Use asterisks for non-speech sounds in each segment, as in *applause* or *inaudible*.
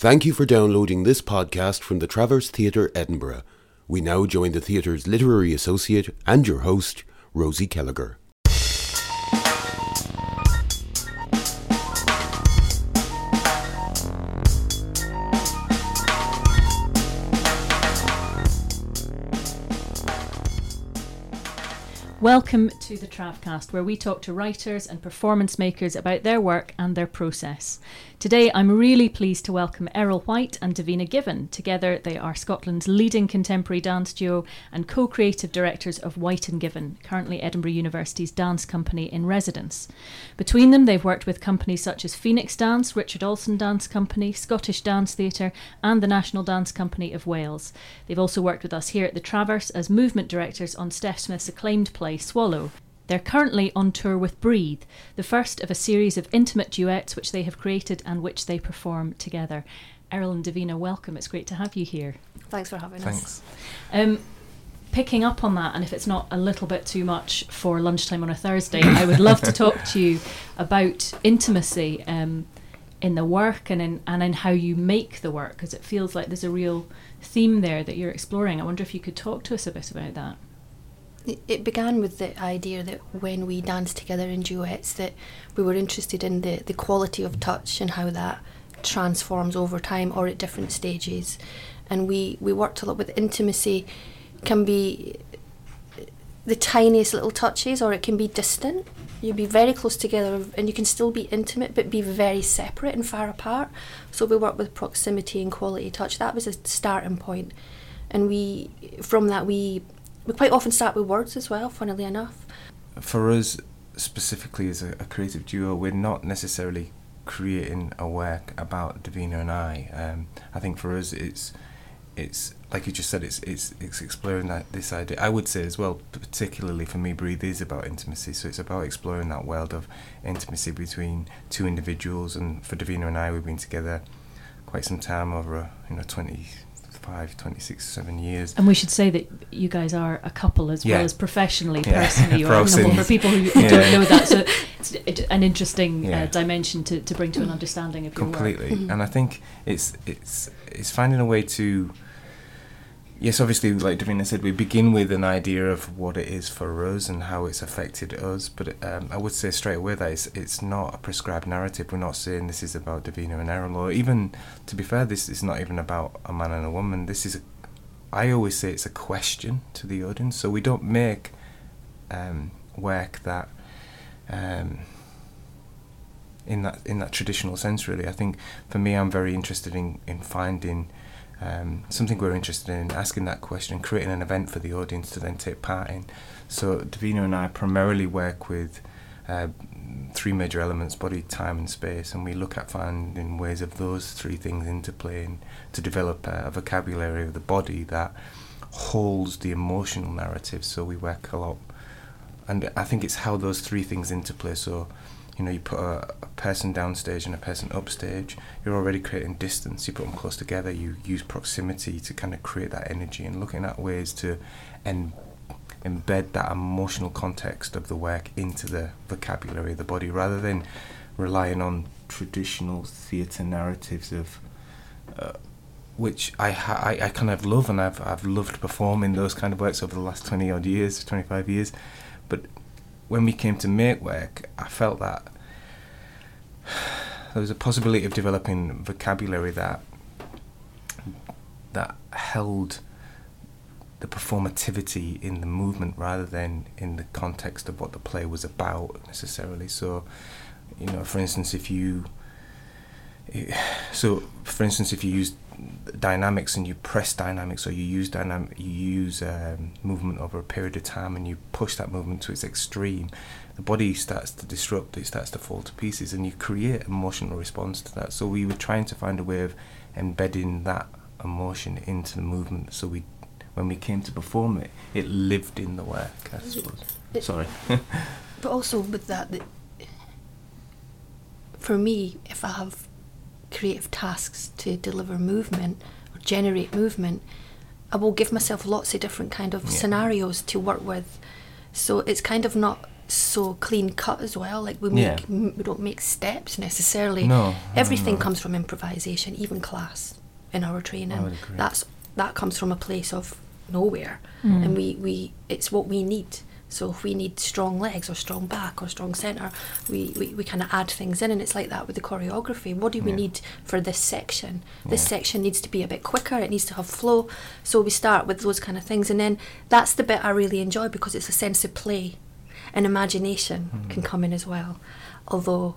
Thank you for downloading this podcast from the Traverse Theatre, Edinburgh. We now join the theatre's literary associate and your host, Rosie Kelliger. Welcome to the Travcast, where we talk to writers and performance makers about their work and their process. Today, I'm really pleased to welcome Errol White and Davina Givan. Together, they are Scotland's leading contemporary dance duo and co creative directors of White and Givan, currently Edinburgh University's dance company in residence. Between them, they've worked with companies such as Phoenix Dance, Richard Alston Dance Company, Scottish Dance Theatre, and the National Dance Company of Wales. They've also worked with us here at the Traverse as movement directors on Stef Smith's acclaimed play Swallow. They're currently on tour with Breathe, the first of a series of intimate duets which they have created and which they perform together. Errol and Davina, welcome. It's great to have you here. Thanks for having Thanks. us. Um, picking up on that, and if it's not a little bit too much for lunchtime on a Thursday, I would love to talk to you about intimacy um, in the work and in and in how you make the work, because it feels like there's a real theme there that you're exploring. I wonder if you could talk to us a bit about that. It- began with the idea that when we danced together in duets, that we were interested in the, the quality of touch and how that transforms over time or at different stages. And we, we worked a lot with intimacy, can be the tiniest little touches or it can be distant. You'll be very close together and you can still be intimate but be very separate and far apart. So we worked with proximity and quality touch. That was a starting point. And we from that we we quite often start with words as well, funnily enough. For us, specifically as a, a creative duo, we're not necessarily creating a work about Davina and I. Um, I think for us, it's it's like you just said, it's it's it's exploring that this idea. I would say as well, particularly for me, breathe is about intimacy. So it's about exploring that world of intimacy between two individuals. And for Davina and I, we've been together quite some time over a, you know 25, 26, seven years. And we should say that you guys are a couple as well as professionally, Yeah. personally. You For are us a couple for people who, who *laughs* Yeah. don't know that. So it's an interesting Yeah. uh, dimension to, to bring to an understanding of your work. completely Mhm. and i think it's it's it's finding a way to yes obviously like davina said we begin with an idea of what it is for us and how it's affected us but um, i would say straight away that it's, it's not a prescribed narrative. We're not saying this is about davina and errol or even to be fair this is not even about a man and a woman. This is a i always say it's a question to the audience so we don't make um, work that um, in that in that traditional sense really. I think for me I'm very interested in in finding um, something we're interested in asking that question creating an event for the audience to then take part in. So Davina and I primarily work with uh, three major elements body time and space and we look at finding ways of those three things interplaying to develop a, a vocabulary of the body that holds the emotional narrative. So we work a lot and I think it's how those three things interplay. So you know, you put a, a person downstage and a person upstage, you're already creating distance. You put them close together, you use proximity to kind of create that energy and looking at ways to en- embed that emotional context of the work into the vocabulary of the body rather than relying on traditional theatre narratives of. Uh, which I, I I kind of love and I've I've loved performing those kind of works over the last twenty odd years, twenty five years, but when we came to make work, I felt that *sighs* there was a possibility of developing vocabulary that that held the performativity in the movement rather than in the context of what the play was about necessarily. So, you know, for instance, if you *sighs* so for instance if you use dynamics and you press dynamics or you use dynamic you use um, movement over a period of time and you push that movement to its extreme the body starts to disrupt it starts to fall to pieces and you create emotional response to that. So we were trying to find a way of embedding that emotion into the movement. So we when we came to perform it it lived in the work I suppose. It- sorry. *laughs* But also with that, that for me, if I have creative tasks to deliver movement or generate movement, I will give myself lots of different kind of Yeah. scenarios to work with. So it's kind of not so clean cut as well. Like we Yeah. make, m we don't make steps necessarily. No, no, everything no. comes from improvisation, even class in our training. I would agree. That's that comes from a place of nowhere, Mm. and we, we it's what we need. So if we need strong legs or strong back or strong centre, we, we, we kind of add things in, and it's like that with the choreography. What do we Yeah. need for this section? This section needs to be a bit quicker. It needs to have flow. So we start with those kind of things, and then that's the bit I really enjoy because it's a sense of play, and imagination Mm. can come in as well. Although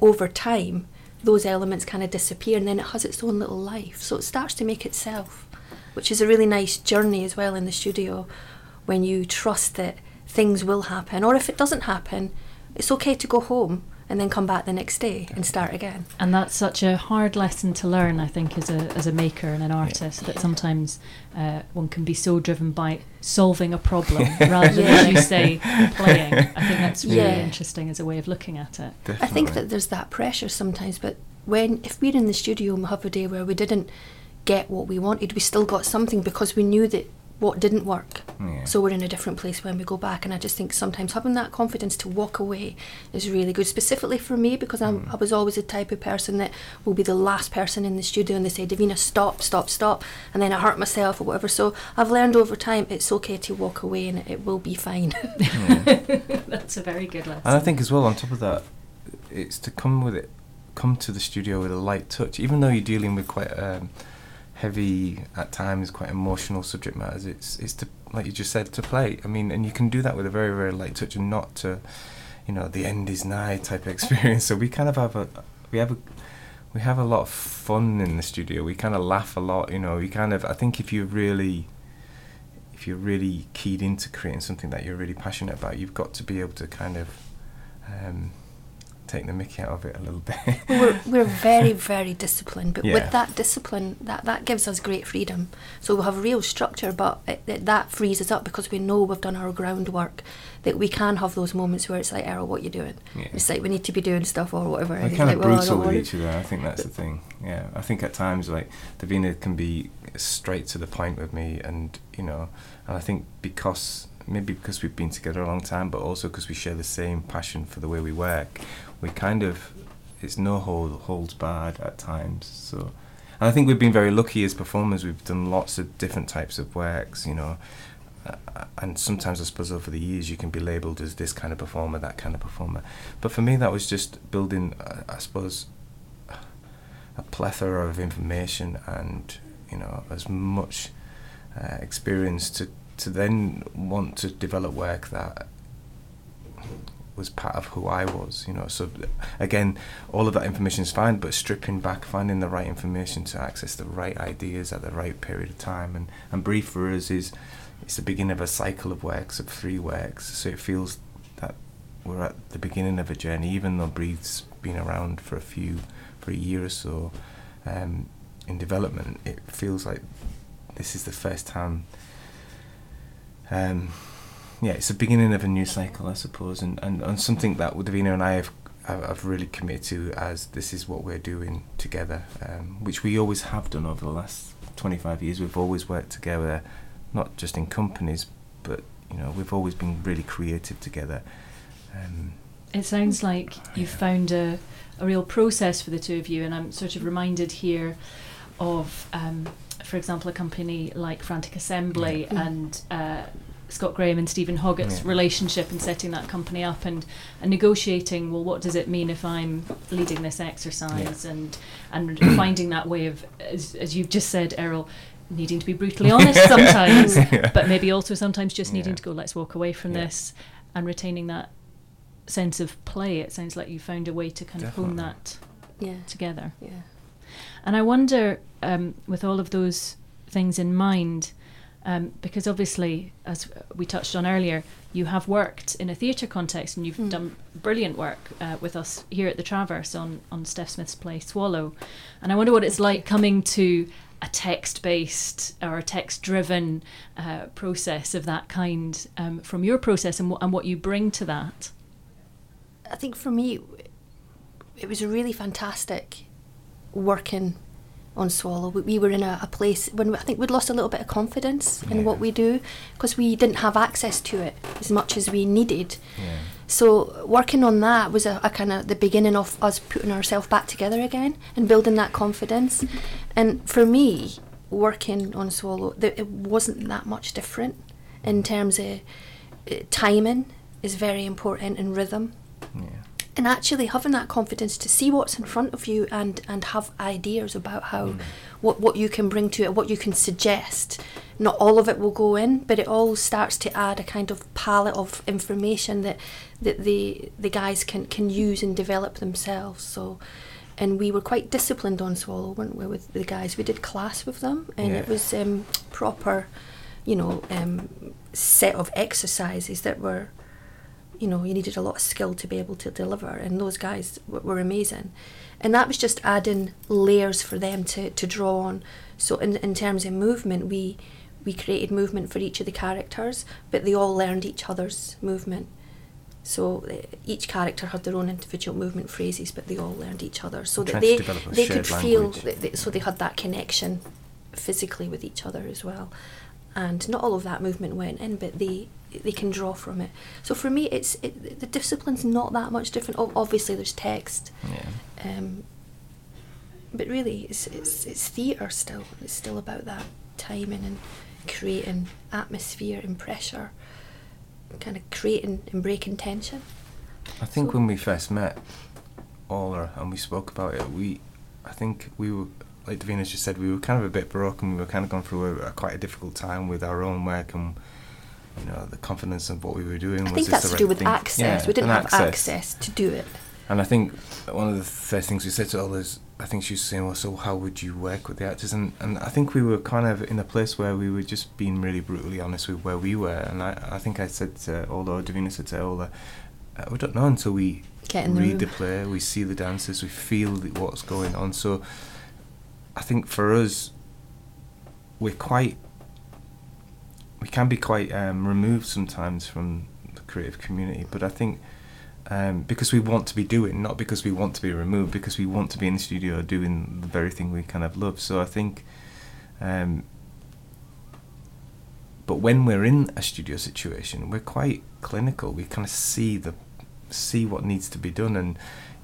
over time, those elements kind of disappear, and then it has its own little life. So it starts to make itself, which is a really nice journey as well in the studio, when you trust that things will happen, or if it doesn't happen, it's okay to go home and then come back the next day and start again. And that's such a hard lesson to learn, I think, as a as a maker and an artist, that sometimes uh, one can be so driven by solving a problem *laughs* rather than, as you say, *laughs* playing. I think that's really Yeah. interesting as a way of looking at it. I think that there's that pressure sometimes, but when if we're in the studio and we have a day where we didn't get what we wanted, we still got something because we knew that what didn't work. Yeah. So we're in a different place when we go back, and I just think sometimes having that confidence to walk away is really good. Specifically for me, because I'm, I was always the type of person that will be the last person in the studio, and they say, "Davina, stop, stop, stop," and then I hurt myself or whatever. So I've learned over time it's okay to walk away, and it, it will be fine. *laughs* that's a very good lesson. And I think as well, on top of that, it's to come with it, come to the studio with a light touch. Even though you're dealing with quite um, heavy, at times, quite emotional subject matters, it's it's to like you just said to play. I mean, and you can do that with a very very light touch and not to, you know, the end is nigh type *laughs* experience. so we kind of have a we have a we have a lot of fun in the studio. We kind of laugh a lot. You know, we kind of I think if you really if you're really keyed into creating something that you're really passionate about, you've got to be able to kind of um, take the mickey out of it a little bit. we're, we're *laughs* very very disciplined but Yeah. with that discipline that that gives us great freedom so we have real structure but it, it, that frees us up because we know we've done our groundwork that we can have those moments where it's like Errol what are you doing Yeah. it's like we need to be doing stuff or whatever We're kind of like, well, I brutal don't with each other. I think that's the thing. Yeah, I think at times like Davina can be straight to the point with me, and you know, and I think because maybe because we've been together a long time, but also because we share the same passion for the way we work, we kind of it's no hold holds barred at times. So, and I think we've been very lucky as performers. We've done lots of different types of works, you know. Uh, and sometimes I suppose over the years you can be labelled as this kind of performer, that kind of performer. But for me, that was just building, uh, I suppose, a plethora of information and you know as much uh, experience to to then want to develop work that was part of who I was. You know, so again, all of that information is fine, but stripping back, finding the right information to access the right ideas at the right period of time, and and brief for us is it's the beginning of a cycle of works of three works. So it feels that we're at the beginning of a journey, even though Breathe's been around for a few, for a year or so um, in development. It feels like this is the first time. Um, yeah, it's the beginning of a new cycle, I suppose, and, and, and something that Davina and I have have have really committed to as this is what we're doing together, um, which we always have done over the last 25 years. We've always worked together, not just in companies, but you know, we've always been really creative together. Um, It sounds like you've found a, a real process for the two of you, and I'm sort of reminded here of, um, for example, a company like Frantic Assembly Yeah. and uh, Scott Graham and Steven Hoggett's Yeah. relationship and setting that company up and, and negotiating. Well, what does it mean if I'm leading this exercise and and *coughs* finding that way of, as, as you've just said, Errol. Needing to be brutally *laughs* honest sometimes, Yeah. but maybe also sometimes just needing Yeah. to go, let's walk away from Yeah. this and retaining that sense of play. It sounds like you found a way to kind of hone that yeah together. yeah And I wonder, um, with all of those things in mind, um, because obviously, as we touched on earlier, you have worked in a theatre context and you've Mm. done brilliant work uh, with us here at the Traverse on, on Stef Smith's play Swallow. And I wonder what it's like coming to a text based or a text driven uh, process of that kind um, from your process and, what and what you bring to that. I think for me, it was really fantastic working on Swallow. We- We were in a, a place when I think we'd lost a little bit of confidence in what we do because we didn't have access to it as much as we needed. yeah. So working on that was a, a kind of the beginning of us putting ourselves back together again and building that confidence. And for me, working on Swallow, th- it wasn't that much different in terms of uh, timing is very important and rhythm. Yeah. And actually having that confidence to see what's in front of you and, and have ideas about how Mm. what, what you can bring to it, what you can suggest. Not all of it will go in, but it all starts to add a kind of palette of information that that the the guys can, can use and develop themselves. So and we were quite disciplined on Swallow, weren't we, with the guys? We did class with them and it was um, proper, you know, um, set of exercises that were you know, you needed a lot of skill to be able to deliver, and those guys w- were amazing. And that was just adding layers for them to, to draw on. So, in, in terms of movement, we we created movement for each of the characters, but they all learned each other's movement. So uh, each character had their own individual movement phrases, but they all learned each other, so that they they could feel. That they, so they had that connection physically with each other as well. And not all of that movement went in, but they they can draw from it. So for me, it's it, the discipline's not that much different. Ob- Obviously, there's text, Yeah. um, but really, it's it's it's theatre still. It's still about that timing and creating atmosphere and pressure, kind of creating and breaking tension. I think So- when we first met Orla and we spoke about it, we, I think we were, like Davina just said, we were kind of a bit broken. We were kind of going through a, a quite a difficult time with our own work and, you know, the confidence of what we were doing. I was think that's the to do right with thing? access. Yeah, we didn't have access to do it. And I think one of the first things we said to all is, I think she was saying, well, so how would you work with the actors? And, and I think we were kind of in a place where we were just being really brutally honest with where we were. And I, I think I said to Orla, or Davina said to Orla, uh, we don't know until we Get in the read room. the play, we see the dancers, we feel the, what's going on. So I think for us, we're quite, we can be quite um, removed sometimes from the creative community, but I think um, because we want to be doing, not because we want to be removed, because we want to be in the studio doing the very thing we kind of love. So I think, um, but when we're in a studio situation, we're quite clinical. We kind of see the see what needs to be done, and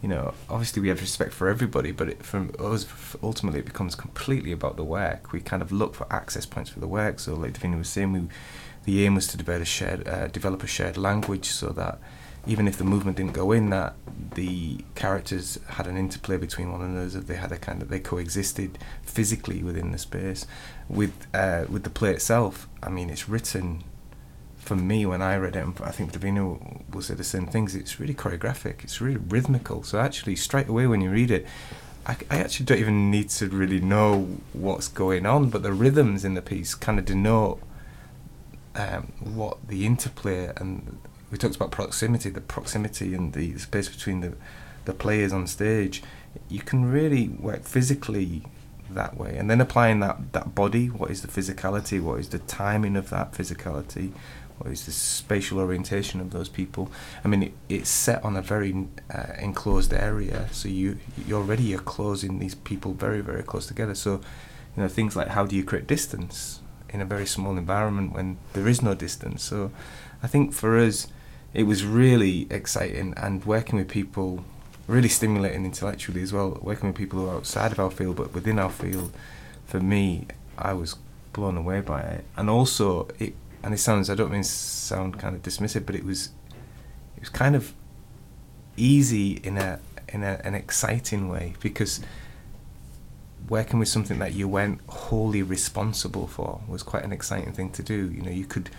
you know, obviously we have respect for everybody, but it, from us, ultimately, it becomes completely about the work. We kind of look for access points for the work. So, like Davina was saying, we the aim was to develop a shared uh, develop a shared language so that even if the movement didn't go in, that the characters had an interplay between one another. That they had a kind of they coexisted physically within the space. With uh, with the play itself, I mean, it's written for me when I read it, and I think Davina will say the same things. It's really choreographic. It's really rhythmical. So actually, straight away when you read it, I, I actually don't even need to really know what's going on, but the rhythms in the piece kind of denote um, what the interplay and we talked about proximity, the proximity and the space between the the players on stage. You can really work physically that way, and then applying that that body. What is the physicality? What is the timing of that physicality? What is the spatial orientation of those people? I mean, it, it's set on a very uh, enclosed area, so you you already you're closing these people very very close together. So, you know, things like how do you create distance in a very small environment when there is no distance? So, I think for us, it was really exciting and working with people, really stimulating intellectually as well. Working with people who are outside of our field but within our field, for me, I was blown away by it. And also, it and it sounds I don't mean sound kind of dismissive, but it was it was kind of easy in a in a, an exciting way because working with something that you weren't wholly responsible for was quite an exciting thing to do. You know, you could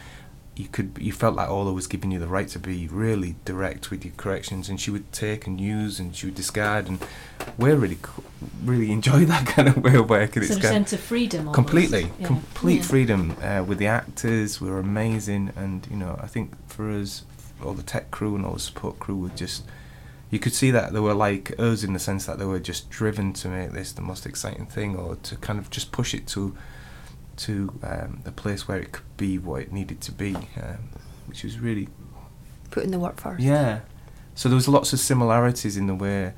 you could you felt like Orla was giving you the right to be really direct with your corrections, and she would take and use and she would discard, and we're really really *laughs* enjoy that kind of way of working. Sort of sense of freedom. Almost. completely Yeah. complete Yeah. freedom uh, with the actors We were amazing and you know i think for us all the tech crew and all the support crew were just you could see that they were like us in the sense that they were just driven to make this the most exciting thing or to kind of just push it to to um, the place where it could be what it needed to be um, which was really Putting the work first. yeah. So there was lots of similarities in the way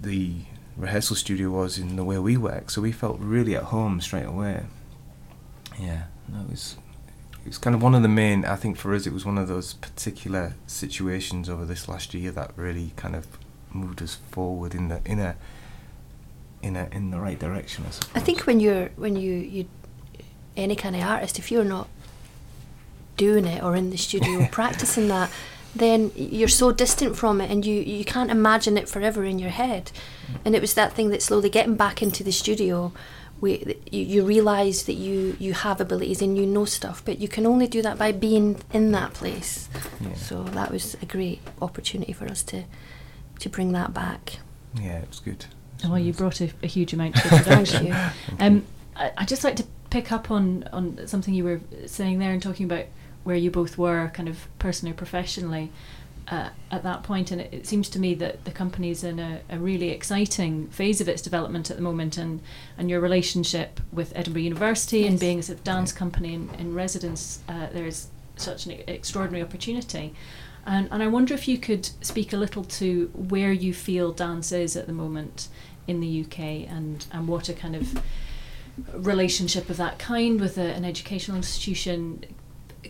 the rehearsal studio was in the way we work. So we felt really at home straight away. Yeah, that was it was kind of one of the main. I think for us, it was one of those particular situations over this last year that really kind of moved us forward in the in a in a in the right direction. I. I think when you're when you you any kind of artist, if you're not doing it or in the studio *laughs* practicing that, then you're so distant from it and you, you can't imagine it forever in your head. Mm. And it was that thing that slowly getting back into the studio, we, you, you realise that you, you have abilities and you know stuff, but you can only do that by being in that place. Yeah. So that was a great opportunity for us to to bring that back. Yeah, it was good. It was Well, you brought a, a huge amount to *laughs* the production. you. Um, I, I'd just like to pick up on, on something you were saying there and talking about where you both were, kind of personally, professionally, uh, at that point. And it, it seems to me that the company's in a, a really exciting phase of its development at the moment, and, and your relationship with Edinburgh University and being a sort of dance company in, in residence, uh, there is such an extraordinary opportunity. And, and I wonder if you could speak a little to where you feel dance is at the moment in the UK and, and what a kind of relationship of that kind with a, an educational institution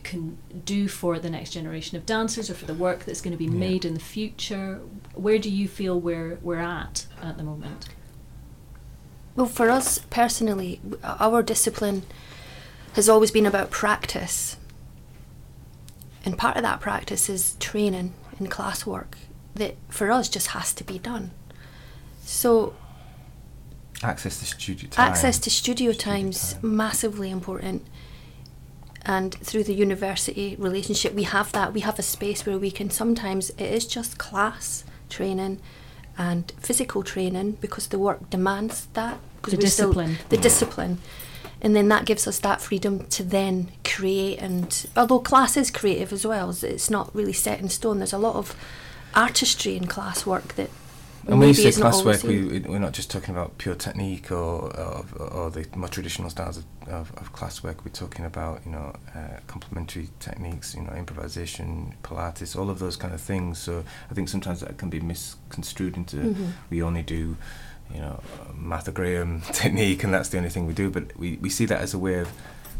can do for the next generation of dancers or for the work that's going to be Yeah. made in the future. Where do you feel we're, we're at at the moment? Well, for us personally, our discipline has always been about practice. And part of that practice is training and classwork that for us just has to be done. So, access to studio time. access to studio Studio time's time. massively important. And through the university relationship, we have that. We have a space where we can sometimes, it is just class training and physical training because the work demands that. 'cause The we're still- discipline. the Yeah. discipline. And then that gives us that freedom to then create. And although class is creative as well, it's- it's not really set in stone. There's a lot of artistry in class work that And when you say always classwork, we, we're not just talking about pure technique or or, or the more traditional styles of, of, of classwork. We're talking about you know uh, complementary techniques, you know improvisation, Pilates, all of those kind of things. So I think sometimes that can be misconstrued into Mhm. we only do you know Martha Graham *laughs* technique and that's the only thing we do. But we, we see that as a way of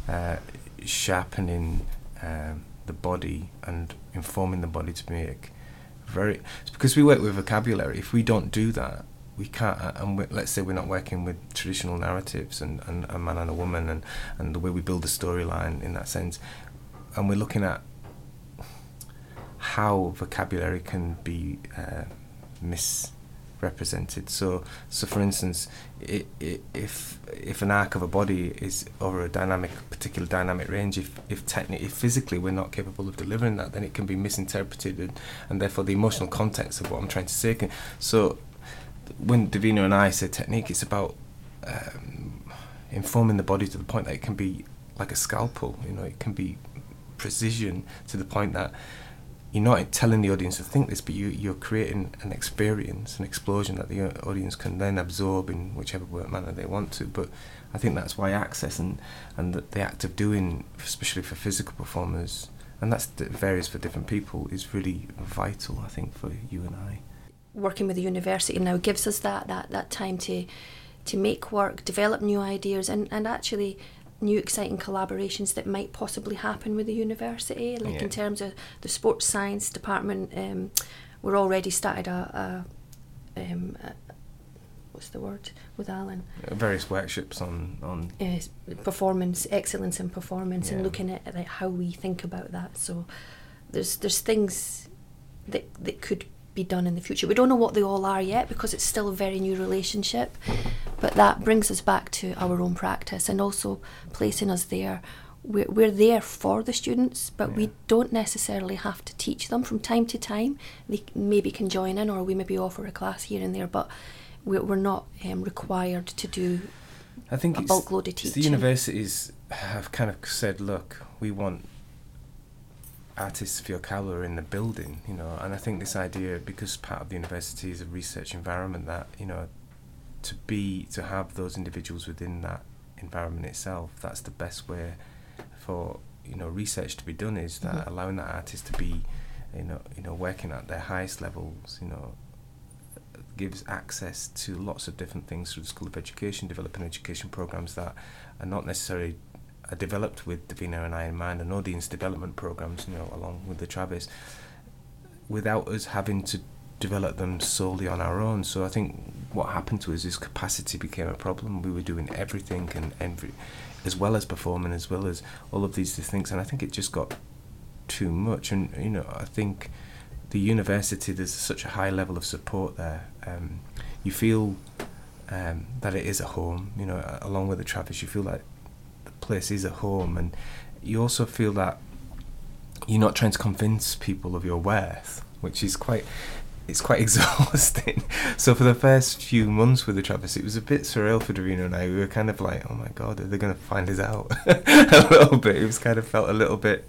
uh, sharpening um, the body and informing the body to make very it's because we work with vocabulary. If we don't do that we can't uh, and let's say we're not working with traditional narratives and, and a man and a woman and, and the way we build a storyline in that sense and we're looking at how vocabulary can be uh, misrepresented so so for instance i i if if an arc of a body is over a dynamic particular dynamic range if if techni- if physically we're not capable of delivering that then it can be misinterpreted and, and therefore the emotional context of what I'm trying to say can, so when Davina and I say technique it's about um, informing the body to the point that it can be like a scalpel you know it can be precision to the point that you're not telling the audience to think this, but you, you're creating an experience, an explosion that the audience can then absorb in whichever manner they want to. But I think that's why access and, and the, the act of doing, especially for physical performers, and that varies for different people, is really vital, I think, for you and I. working with the university now gives us that that, that time to to make work, develop new ideas, and, and actually new exciting collaborations that might possibly happen with the university. Like Yeah. in terms of the sports science department, um, we're already started a, a, um, a what's the word with Alan Uh, Various workshops on, on uh, performance excellence in performance and looking at like how we think about that so there's there's things that that could be done in the future we don't know what they all are yet because it's still a very new relationship but that brings us back to our own practice and also placing us there. We're, we're there for the students but Yeah. we don't necessarily have to teach them. From time to time they maybe can join in or we maybe offer a class here and there but we're, we're not um, required to do I think a it's, bulk load of it's the universities have kind of said, look, we want artists Fiocala in the building, you know, and I think this idea, because part of the university is a research environment, that you know, to be to have those individuals within that environment itself, that's the best way for you know research to be done. Is that Mhm. allowing that artist to be, you know, you know, working at their highest levels, you know, gives access to lots of different things through the School of Education, developing education programs that are not necessarily are developed with Davina and I in mind, and audience development programs, you know, along with the Traverse, without us having to develop them solely on our own. So I think what happened to us is capacity became a problem. We were doing everything and every, as well as performing, as well as all of these things, and I think it just got too much. And you know, I think the university there's such a high level of support there. Um, you feel um, that it is a home. You know, along with the Traverse, you feel like the place is a home, and you also feel that you're not trying to convince people of your worth, which is quite it's quite *laughs* exhausting. so for the first few months with the Traverse, it was a bit surreal for Davina and I. We were kind of like, oh my god, are they going to find us out? *laughs* a little bit. It was kind of felt a little bit.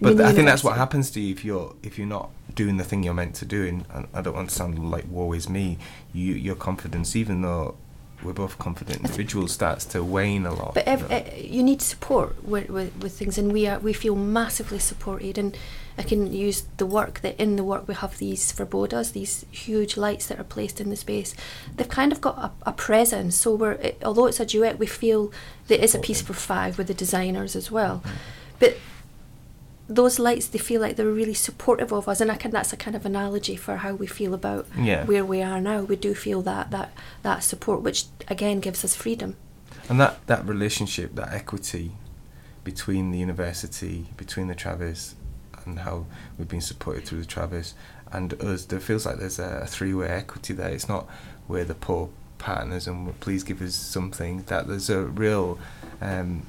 But I think that's what happens to you if you're if you're not doing the thing you're meant to do. And I don't want to sound like woe is me. You your confidence, even though we're both confident individuals starts to wane a lot. But ev- you, know? uh, you need support with, with, with things, and we are we feel massively supported. And I can use the work that in the work we have these verbodas, these huge lights that are placed in the space. They've kind of got a, a presence. So we're it, although it's a duet, we feel that it's a piece for five with the designers as well. Mm-hmm. But those lights they feel like they're really supportive of us and I can that's a kind of analogy for how we feel about yeah. where we are now. We do feel that that that support which again gives us freedom. And that that relationship that equity between the university between the Traverse and how we've been supported through the Traverse and us there feels like there's a three-way equity there. It's not we're the poor partners and please give us something that there's a real um,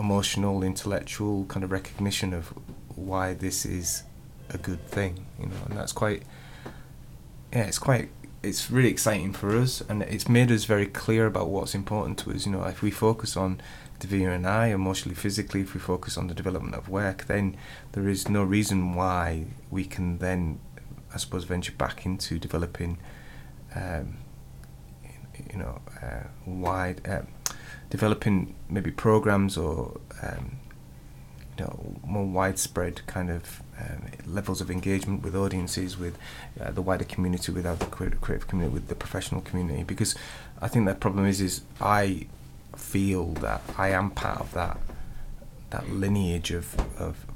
emotional, intellectual kind of recognition of why this is a good thing, you know, and that's quite, yeah, it's quite, it's really exciting for us, and it's made us very clear about what's important to us. You know, if we focus on Davina and I, emotionally, physically, if we focus on the development of work, then there is no reason why we can then, I suppose, venture back into developing, um, you know, uh, wide. Uh, developing maybe programs or um, you know more widespread kind of um, levels of engagement with audiences, with uh, the wider community, without the creative community, with the professional community. Because I think that problem is is I feel that I am part of that that lineage of, of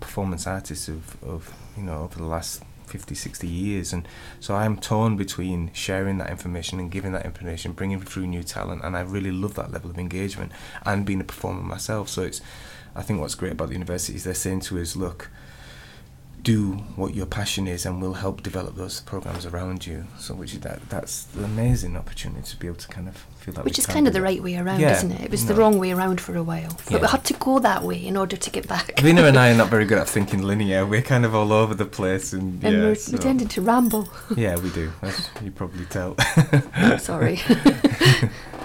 performance artists of, of you know over the last 50, 60 years. And so I'm torn between sharing that information and giving that information, bringing through new talent. And I really love that level of engagement and being a performer myself. So it's, I think what's great about the university is they're saying to us, look, do what your passion is and we'll help develop those programs around you. So which is that that's an amazing opportunity to be able to kind of feel that which is kind of the right way around yeah, isn't it? It was no. the wrong way around for a while. But yeah. we had to go that way in order to get back. Vina and I are not very good at *laughs* thinking linear. We're kind of all over the place and, and yeah, we're, so. we're tending to ramble. Yeah we do. As you probably tell. *laughs* Oh, sorry *laughs*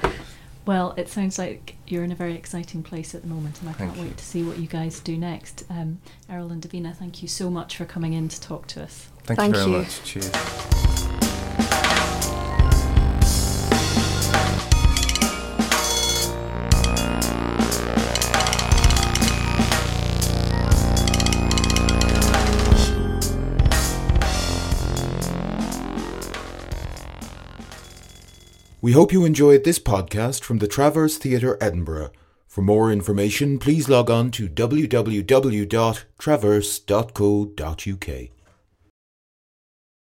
Well, it sounds like you're in a very exciting place at the moment, and I can't wait to see what you guys do next. Um, Errol and Davina, thank you so much for coming in to talk to us. Thank, thank you very you. much. Cheers. We hope you enjoyed this podcast from the Traverse Theatre Edinburgh. For more information, please log on to www.traverse.co.uk.